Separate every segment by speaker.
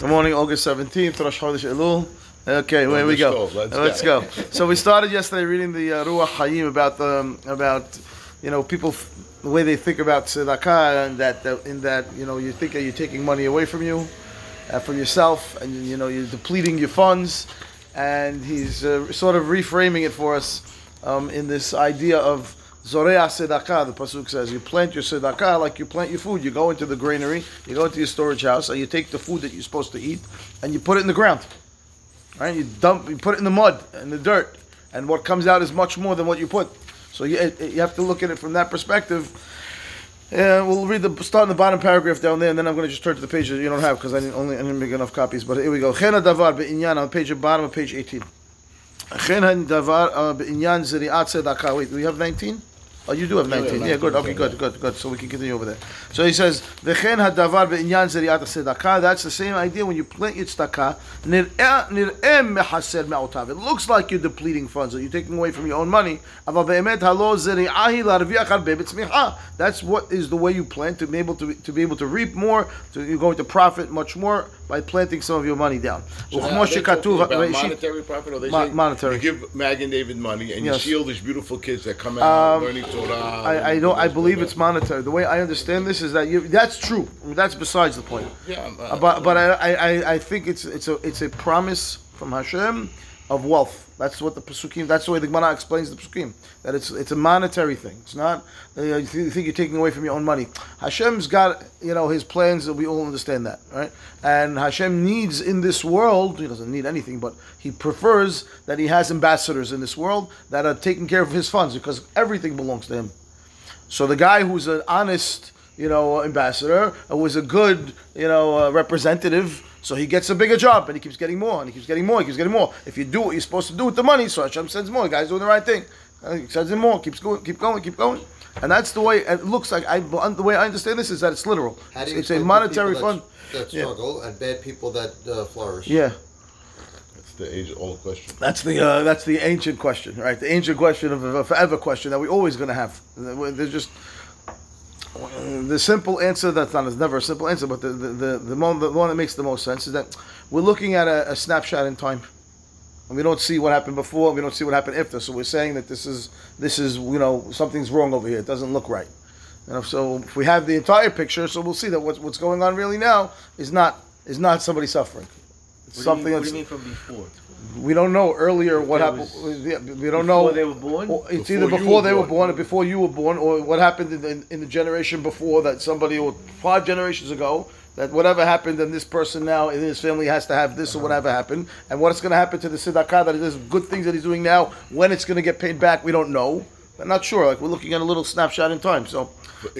Speaker 1: Good morning, August 17th, Rosh Chodesh Elul. Okay, where we go.
Speaker 2: go, let's
Speaker 1: Let's
Speaker 2: go.
Speaker 1: So we started yesterday reading the uh, Ruach Hayim about the about you know people f- the way they think about tzedakah and that, that in that you know you think that you're taking money away from you, uh, from yourself, and you know you're depleting your funds, and he's uh, sort of reframing it for us um, in this idea of Zorea Tzedakah, the Pasuk says, you plant your Tzedakah like you plant your food. You go into the granary, you go into your storage house, and you take the food that you're supposed to eat, and you put it in the ground. Right? You dump, you put it in the mud, in the dirt, and what comes out is much more than what you put. So you, you have to look at it from that perspective. Yeah, we'll read the start in the bottom paragraph down there, and then I'm going to just turn to the page that you don't have because I didn't only I didn't make enough copies. But here we go. Chena davar be'inyan on page bottom of page 18. Chena davar uh, be'inyan ziriat tzedakah. Wait, do we have 19? Oh, you do have 19. Yeah, good. Okay, good, good, good. So we can continue over there. So he says, "V'chen hadavar be'inyan zeriat tzedakah." That's the same idea when you plant your tzedakah. nir'eh mehaser me'otav. It looks like you're depleting funds, or you're taking away from your own money. Aval be'emet halo zeri'ahi larviach harbe b'tzmicha. That's what is the way you plant to be able to to be able to reap more. To you're going to profit much more by planting some of your money down.
Speaker 2: So
Speaker 1: Uchmo
Speaker 2: are they talking
Speaker 1: shekatuv-
Speaker 2: about
Speaker 1: Reshit-
Speaker 2: monetary profit, or they say
Speaker 1: monetary.
Speaker 2: You give Mag and David money, and
Speaker 1: Yes.
Speaker 2: you all these beautiful kids that come out
Speaker 1: Um,
Speaker 2: learning.
Speaker 1: I, I don't. I believe it's monetary. The way I understand this is that you. That's true. That's besides the point.
Speaker 2: Yeah,
Speaker 1: Uh, but but I, I, I- I think it's it's a it's a promise from Hashem of wealth. That's what the pasukim. That's the way the Gemara explains the pasukim. That it's it's a monetary thing. It's not uh, you think you think you're taking away from your own money. Hashem's got you know His plans. that We all understand that, right? And Hashem needs in this world. He doesn't need anything, but He prefers that He has ambassadors in this world that are taking care of His funds because everything belongs to Him. So the guy who's an honest, you know, ambassador, who is a good, you know, uh, representative. So he gets a bigger job, and he keeps getting more, and he keeps getting more, he keeps getting more. If you do what you're supposed to do with the money, so Hashem sends more. The guy's doing the right thing. Uh, he sends him more. Keeps going, keep going, keep going. And that's the way it looks like. I the way I understand this is that it's literal.
Speaker 3: How do
Speaker 1: It's,
Speaker 3: you
Speaker 1: it's a monetary fund.
Speaker 3: that, that
Speaker 1: Yeah.
Speaker 3: struggle and bad people that uh, flourish?
Speaker 1: Yeah.
Speaker 2: That's the age-old question.
Speaker 1: That's the uh, that's the ancient question, right? The ancient question of a forever question that we're always going to have. There's just the simple answer. That's not. It's never a simple answer, but the the, the, the, one, the one that makes the most sense is that we're looking at a, a snapshot in time, and we don't see what happened before. We don't see what happened after. So we're saying that this is this is you know something's wrong over here. It doesn't look right. Know, so if we have the entire picture, so we'll see that what's what's going on really now is not is not somebody suffering. It's
Speaker 4: What
Speaker 1: something
Speaker 4: do you, what
Speaker 1: that's
Speaker 4: do you mean from before?
Speaker 1: we don't know earlier what
Speaker 4: There
Speaker 1: happened. yeah, We don't know.
Speaker 4: Before they were born?
Speaker 1: Or It's
Speaker 2: Before
Speaker 1: either before
Speaker 2: were
Speaker 1: they were
Speaker 2: born.
Speaker 1: born or before you were born, or what happened in the, in the generation before that somebody or five generations ago that whatever happened and this person now in his family has to have this or uh-huh. whatever happened, and what's going to happen to the tzedakah that there's good things that he's doing now. When it's going to get paid back, we don't know. I'm not sure. Like we're looking at a little snapshot in time. So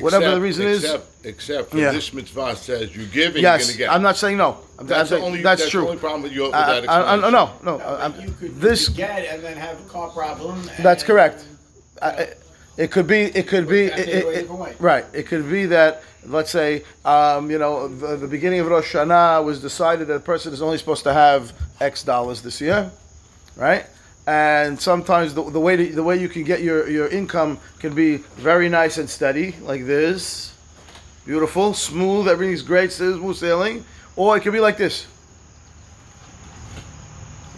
Speaker 1: whatever the
Speaker 2: Except-
Speaker 1: reason is,
Speaker 2: except, except for
Speaker 1: Yeah.
Speaker 2: this mitzvah says you give and you're going to get.
Speaker 1: I'm not saying no. I'm,
Speaker 2: That's
Speaker 1: I'm
Speaker 2: the
Speaker 1: saying-
Speaker 2: only.
Speaker 1: that's,
Speaker 2: that's
Speaker 1: true.
Speaker 2: The only problem with your with
Speaker 1: I,
Speaker 2: that
Speaker 1: I, I,
Speaker 2: explanation.
Speaker 1: no, no.
Speaker 5: No,
Speaker 1: I'm-
Speaker 5: you could,
Speaker 1: this
Speaker 5: you get and then have a car problem.
Speaker 1: That's correct. I- I- It could be. It could be.
Speaker 5: It
Speaker 1: it- it- right. It could be that. Let's say, um, you know, the, the beginning of Rosh Hashanah was decided that a person is only supposed to have X dollars this year, right? And sometimes the, the way to, the way you can get your, your income can be very nice and steady, like this, beautiful, smooth, everything's great, smooth sailing, or it can be like this.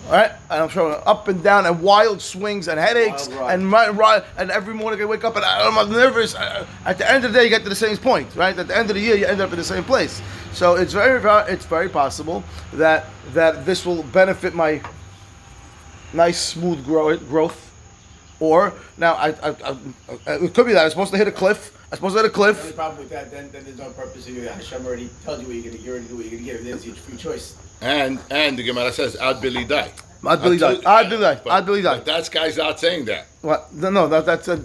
Speaker 1: All right, and I'm showing up and down and wild swings and headaches and my, ride, and every morning I wake up and I'm nervous. Uh, At the end of the day, you get to the same point, right? At the end of the year, you end up in the same place. So it's very, very- it's very possible that that this will benefit my nice smooth grow, growth. Or now I, I, I, uh, it could be that I'm supposed to hit a cliff. I'm supposed to hit a
Speaker 5: The only
Speaker 1: cliff.
Speaker 5: problem with that, then, then there's no purpose of you. Hashem already told you what you're gonna, you already do what you're gonna give. There's your free choice.
Speaker 2: And and the Gemara says ad bli dai.
Speaker 1: Ad bli dai. Ad bli dai. Ad bli dai.
Speaker 2: But that guy's not saying that.
Speaker 1: What? No, no, that, that's a.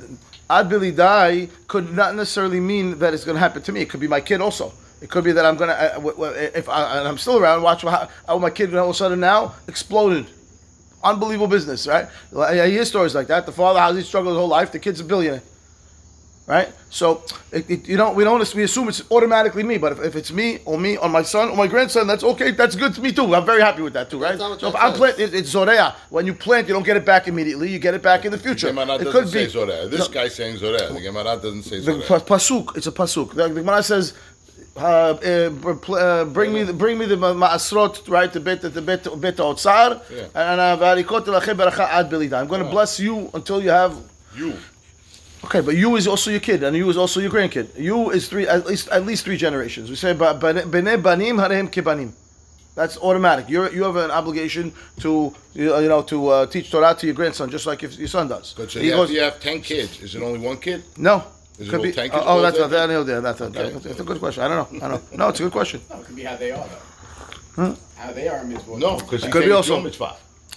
Speaker 1: Ad bli dai could not necessarily mean that it's going to happen to me. It could be my kid also. It could be that I'm going to, uh, if I, and I'm still around, watch how, how my kid all of a sudden now exploded. Unbelievable business, right? I hear stories like that. The father, how he struggled his whole life. The kid's a billionaire, right? So it, it, you don't, we don't, we assume it's automatically me. But if, if it's me or me or my son or my grandson, that's okay. That's good to me too. I'm very happy with that too, right?
Speaker 3: That's not what
Speaker 1: So if I'm
Speaker 3: says.
Speaker 1: plant, it, it's zorea. When you plant, you don't get it back immediately. You get it back in the future.
Speaker 2: The
Speaker 1: it could
Speaker 2: say
Speaker 1: be
Speaker 2: Zoreh. This
Speaker 1: No.
Speaker 2: guy's saying Zoreh. The Gemara doesn't say
Speaker 1: the
Speaker 2: Zoreh.
Speaker 1: pasuk. It's a pasuk. The, the Gemara says, uh, uh, pl- uh, bring me the, bring me the ma'asrot right to bet the bet bet otzar and uh, varikot lachem beracha ad belida. I'm going to bless you until you have
Speaker 2: You.
Speaker 1: Okay, but you is also your kid, and you is also your grandkid. You is three, at least at least three generations. We say bene banim harem kibanim. That's automatic. You you have an obligation to you know to uh, teach Torah to your grandson, just like if your son does.
Speaker 2: But so you,
Speaker 1: goes-
Speaker 2: have, you have 10 kids. Is it only one kid?
Speaker 1: no.
Speaker 2: Is it
Speaker 1: Could
Speaker 2: all
Speaker 1: be,
Speaker 2: ten
Speaker 1: oh,
Speaker 2: kids
Speaker 1: oh, that's
Speaker 2: in?
Speaker 1: not that. Yeah, that's, a,
Speaker 2: Okay.
Speaker 1: that's a good question. I don't know. I don't know. No, it's a good question.
Speaker 5: No, it could be how they are though. How they are mitzvot.
Speaker 2: No, because he's
Speaker 1: Could be also-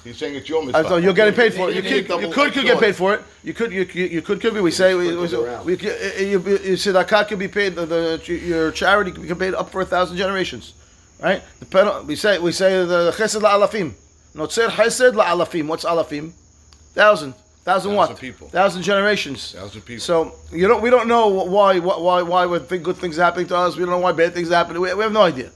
Speaker 2: He's saying it's your
Speaker 1: I
Speaker 2: mitzvah.
Speaker 1: thought you're getting paid for it. You
Speaker 2: You
Speaker 1: could, you could, could get paid for it. You could, you, you, you could, could be. We say, we, we,
Speaker 3: Sprinkles around.
Speaker 1: we, you, you, you said that could be paid. The, the your charity could be paid up for a thousand generations, right? The penal, we say, we say the chesed la'alafim. Notzer chesed la'alafim. What's alafim? Thousand. Thousand what?
Speaker 2: Thousand people.
Speaker 1: Thousand generations.
Speaker 2: Thousand people.
Speaker 1: So you don't. We don't know why. Why? Why? When th- good things are happening to us, we don't know why bad things are happening. We, we have no idea.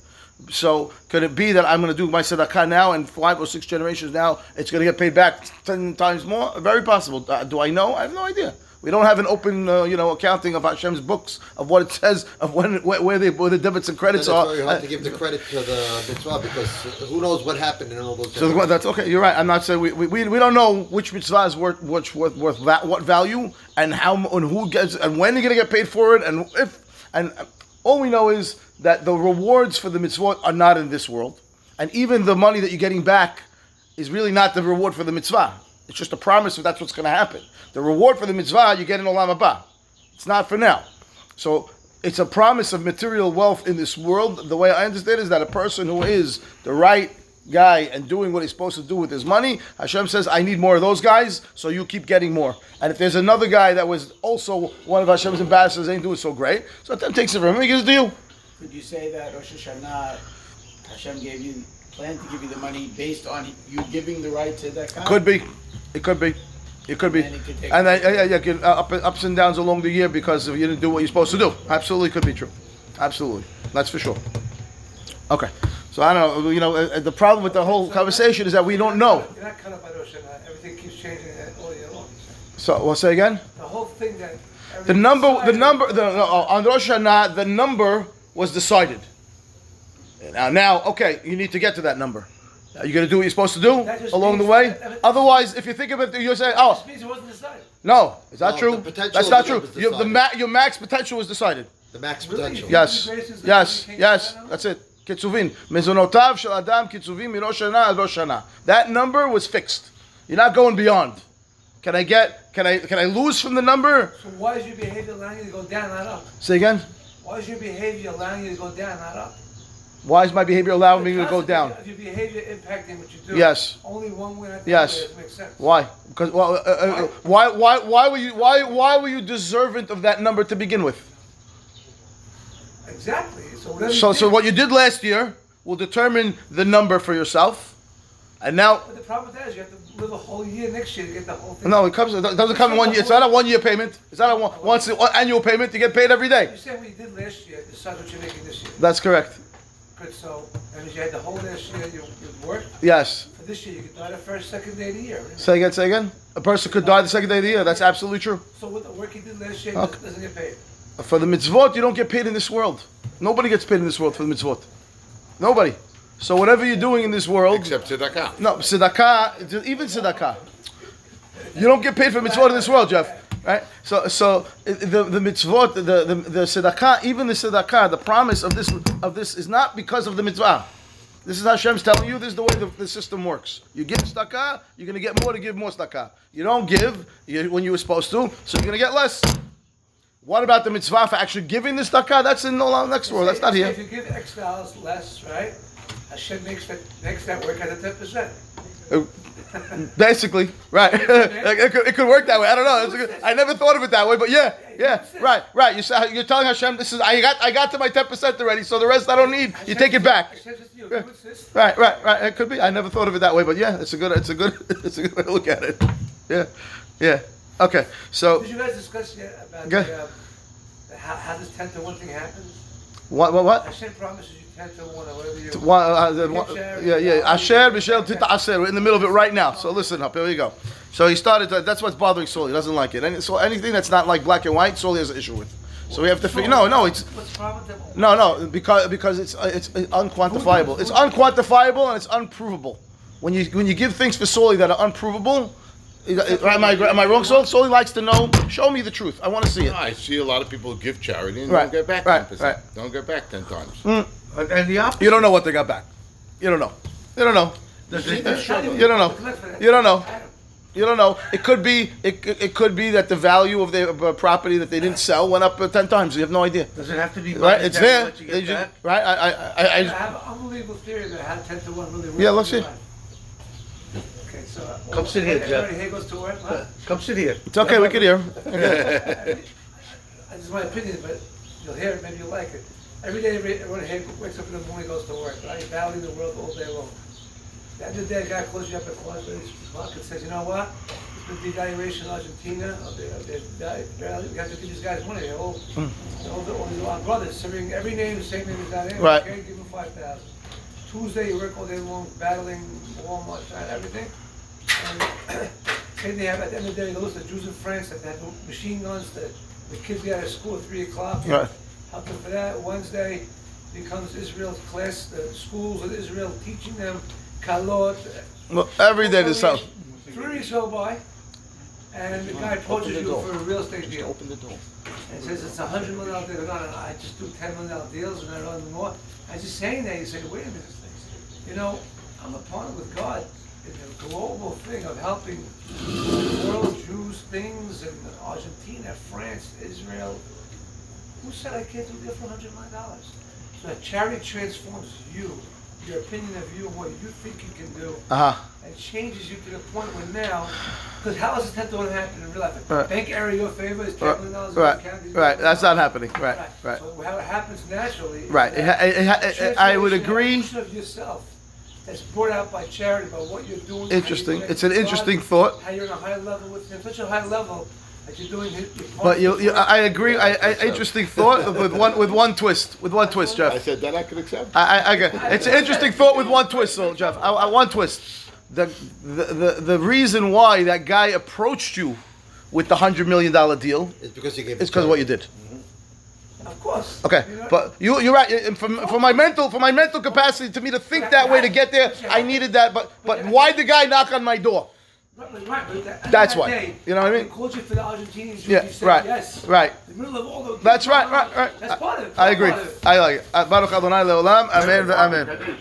Speaker 1: So could it be that I'm going to do my tzedakah now, and five or six generations now, it's going to get paid back ten times more? Very possible. Uh, do I know? I have no idea. We don't have an open, uh, you know, accounting of Hashem's books of what it says of when where, where, they, where the debits and credits
Speaker 3: it's
Speaker 1: are.
Speaker 3: very hard
Speaker 1: Uh,
Speaker 3: to give the credit to the mitzvah because who knows what happened in all those.
Speaker 1: So that's okay. You're right. I'm not saying we, we, we, don't know which mitzvah is worth worth worth, worth va- what value and how and who gets and when you're gonna get paid for it and if and all we know is that the rewards for the mitzvah are not in this world, and even the money that you're getting back is really not the reward for the mitzvah. It's just a promise that that's what's going to happen. The reward for the mitzvah you get in olam haba. It's not for now. So it's a promise of material wealth in this world. The way I understand is that a person who is the right guy and doing what he's supposed to do with his money, Hashem says, I need more of those guys, so you keep getting more. And if there's another guy that was also one of Hashem's ambassadors, ain't doing so great, so Hashem takes it from him, he gives it to you.
Speaker 5: Could you say that Rosh Hashanah, Hashem gave you, planned to give you the money based on you giving the right to that kind?
Speaker 1: Could be. It could be. It could be.
Speaker 5: And it could take-
Speaker 1: And then, yeah, yeah, yeah, get, uh, up, ups and downs along the year because if you didn't do what you're supposed to do. Absolutely could be true. Absolutely. That's for sure. Okay. So I don't know. You know, uh, uh, the problem with the whole conversation is that we don't know.
Speaker 4: You're not cut up by Rosh Hashanah. Everything keeps changing uh, all year long.
Speaker 1: So, we'll say again.
Speaker 4: The whole thing that.
Speaker 1: The
Speaker 4: everything
Speaker 1: number, the
Speaker 4: decided-
Speaker 1: number, the, no, on Rosh Hashanah, the number was decided. Now, now, okay, you need to get to that number. Are you going to do what you're supposed to do along the way?
Speaker 4: that- that-
Speaker 1: Otherwise, if you think of it, you're saying, oh,
Speaker 4: This means it wasn't decided.
Speaker 1: No, is that
Speaker 3: No,
Speaker 1: true?
Speaker 3: the potential
Speaker 1: That's
Speaker 3: of
Speaker 1: not
Speaker 3: the
Speaker 1: true.
Speaker 3: job is
Speaker 1: Your, the ma- your max potential was decided.
Speaker 3: The max
Speaker 4: Really?
Speaker 3: potential.
Speaker 1: Yes,
Speaker 4: graces that
Speaker 1: yes,
Speaker 4: became
Speaker 1: yes.
Speaker 4: final?
Speaker 1: That's it. Kitzuvin. Mezonotav shel adam kitzuvin mirosh shana ad rosh shana. That number was fixed. You're not going beyond. Can I get? Can I? Can I lose from the number?
Speaker 4: So why is your behavior allowing you to go down, not up?
Speaker 1: Say again.
Speaker 4: Why is your behavior allowing you to go down, not up?
Speaker 1: Why is my behavior allowing me to go down?
Speaker 4: If your behavior impacting what you do.
Speaker 1: Yes.
Speaker 4: Only one way.
Speaker 1: Yes.
Speaker 4: it makes sense.
Speaker 1: Why? Because well, uh, uh, uh, why? Why? Why were you? Why? Why were you deserving of that number to begin with?
Speaker 4: Exactly. So.
Speaker 1: So, so what you did last year will determine the number for yourself, and now
Speaker 4: But the problem with that is you have to live a whole year next year to get the whole thing.
Speaker 1: No, it comes. It doesn't come in one year. It's not a one-year payment. It's not a one, once an annual payment. You get paid every day.
Speaker 4: You said what you did last year. Decide what you're making this year.
Speaker 1: That's correct.
Speaker 4: Good. So that means you had the whole last year. You, you worked.
Speaker 1: Yes.
Speaker 4: For this year, you could die the first, second day of the year.
Speaker 1: Say again. Say again. A person could die the second day of the year. That's absolutely true.
Speaker 4: So with the work you did last year,
Speaker 1: Okay.
Speaker 4: doesn't get paid.
Speaker 1: For the mitzvot, you don't get paid in this world. Nobody gets paid in this world for the mitzvot. Nobody. So whatever you're doing in this world,
Speaker 2: Except tzedakah.
Speaker 1: no tzedakah, even tzedakah, you don't get paid for mitzvot in this world, Jeff. Right? So, so the the mitzvot, the the, the tzedakah, even the tzedakah, the promise of this of this is not because of the mitzvah. This is Hashem's telling you. This is the way the, the system works. You give tzedakah, you're going to get more to give more tzedakah. You don't give you, when you were supposed to, so you're going to get less. What about the mitzvah for actually giving the tzedakah? That's in the next world. That's not here.
Speaker 4: If you give X dollars less, right? Hashem makes that makes that work at a ten percent.
Speaker 1: Uh, basically, right? it, could, it could work that way. I don't know. Good, I never thought of it that way, but yeah, yeah, right, right. You say, you're telling Hashem, this is I got I got to my ten percent already, so the rest I don't need. You take it back.
Speaker 4: Hashem says to you,
Speaker 1: Yeah.
Speaker 4: what's this?
Speaker 1: Right, right, right. It could be. I never thought of it that way, but yeah, it's a good, it's a good, it's a good way to look at it. Yeah, yeah. Okay, so
Speaker 4: Did you guys discuss yet about the, the, uh, how, how this ten to one thing happens?
Speaker 1: what, what, what?
Speaker 4: Hashem promises you one you.
Speaker 1: Uh, one- yeah, yeah. Asher, Asher. We're in the middle of it right now. So listen up. Here we go. So he started. To, that's what's bothering Saul. He doesn't like it. And so anything that's not like black and white, Saul has an issue with. So we have to figure. No, no, it's
Speaker 4: What's the problem with them?
Speaker 1: no, no, because because it's uh, it's unquantifiable. It's unquantifiable and it's unprovable. When you when you give things for Soli that are unprovable, am I am I wrong? Soli, Soli likes to know. Show me the truth. I want to see it.
Speaker 2: I see a lot of people give charity and
Speaker 1: Right,
Speaker 2: don't get back
Speaker 1: right,
Speaker 2: ten percent.
Speaker 1: right.
Speaker 2: Don't get back ten times.
Speaker 6: And the opposite.
Speaker 1: You don't know what they got back. You don't know. You don't know.
Speaker 6: Does
Speaker 2: See,
Speaker 6: it-
Speaker 2: that's.
Speaker 1: You don't know. You don't know. You don't know. It could be. It, it could be that the value of the uh, property that they didn't sell went up uh, ten times. You have no idea.
Speaker 6: Does it have to be
Speaker 1: Right? It's there.
Speaker 6: what you
Speaker 1: They
Speaker 6: get
Speaker 1: ju-
Speaker 6: back?
Speaker 1: right? I, I, I,
Speaker 4: I
Speaker 1: I,
Speaker 4: have an unbelievable theory that how ten to one really works.
Speaker 1: Yeah, let's see.
Speaker 4: life. Okay, so. uh,
Speaker 6: Come sit here, Jeff.
Speaker 4: Here goes to work, huh?
Speaker 6: Come sit here.
Speaker 1: it's okay. We could hear.
Speaker 4: This is my opinion, but you'll hear it, maybe you'll like it. Every day, every- everyone here wakes up in the morning, goes to work, right? Battling the world all day long. The end of the day, a guy calls you up at five thirty o'clock and says, you know what? There's been devaluation in Argentina, of the, of the, value- we have to give these guys money, they're all, hmm. all the, all the- our brothers, serving every name, the same name is not in,
Speaker 1: Right.
Speaker 4: okay, give them five thousand. Tuesday, you work all day long, battling Walmart, and everything. And Same they have at the end of the day, those are Jews in France that have machine guns, that the kids get out of school at three o'clock.
Speaker 1: Right.
Speaker 4: Help them for that. Wednesday becomes Israel's class, the schools of Israel teaching them kalot.
Speaker 1: Well, every day there's something.
Speaker 4: Three weeks go by, and the guy approaches you for a real estate deal.
Speaker 3: Open the door.
Speaker 4: And says it's a hundred million dollar deal. No, no, no, I just do ten million dollar deals and I run more. As you're saying that, you say, wait a minute, you know, I'm a partner with God in the global thing of helping world, Jews, things in Argentina, France, Israel. Who said I can't do deal for hundred million dollars? So that charity transforms you, your opinion of you what you think you can do
Speaker 1: Uh huh.
Speaker 4: and changes you to the point where now, because how is it ten to happen in real life?
Speaker 1: Right.
Speaker 4: Bank area your favor is ten
Speaker 1: Right.
Speaker 4: million dollars.
Speaker 1: Right. Right. That's not happening. Right. Right.
Speaker 4: So how it happens naturally. is
Speaker 1: Right. It
Speaker 4: that
Speaker 1: ha- it ha- it- I would
Speaker 4: transformation,
Speaker 1: agree.
Speaker 4: evolution Of yourself, that's brought out by charity, by what you're doing. how you're
Speaker 1: Interesting. It's an
Speaker 4: with God,
Speaker 1: interesting thought.
Speaker 4: How you're on a high level with him, such a high level that you're doing. Your part
Speaker 1: But you, you I I agree. I, I interesting thought with one with one twist. With one twist, Jeff.
Speaker 2: I said that I could accept.
Speaker 1: I, I, I it's an interesting thought with one twist, so Jeff. I, I one twist. The, the the the reason why that guy approached you with the hundred million dollar deal
Speaker 3: is because you gave.
Speaker 1: It's because of what you did. Mm-hmm.
Speaker 4: Of course.
Speaker 1: Okay,
Speaker 4: You know?
Speaker 1: but you you're right. And For, for my mental for my mental capacity to me to think that way to get there, I needed that. But but why the guy knock on my door?
Speaker 4: Right, right, right, that-
Speaker 1: That's
Speaker 4: that
Speaker 1: why.
Speaker 4: day,
Speaker 1: You know what I mean?
Speaker 4: They called you for the Argentinians.
Speaker 1: Yeah,
Speaker 4: you said
Speaker 1: right,
Speaker 4: Yes.
Speaker 1: right.
Speaker 4: The middle of all the.
Speaker 1: That's right, right, right.
Speaker 4: That's part of it.
Speaker 1: I agree.
Speaker 4: Of it.
Speaker 1: I like it. Uh, Baruch Adonai leolam. Amen. Amen.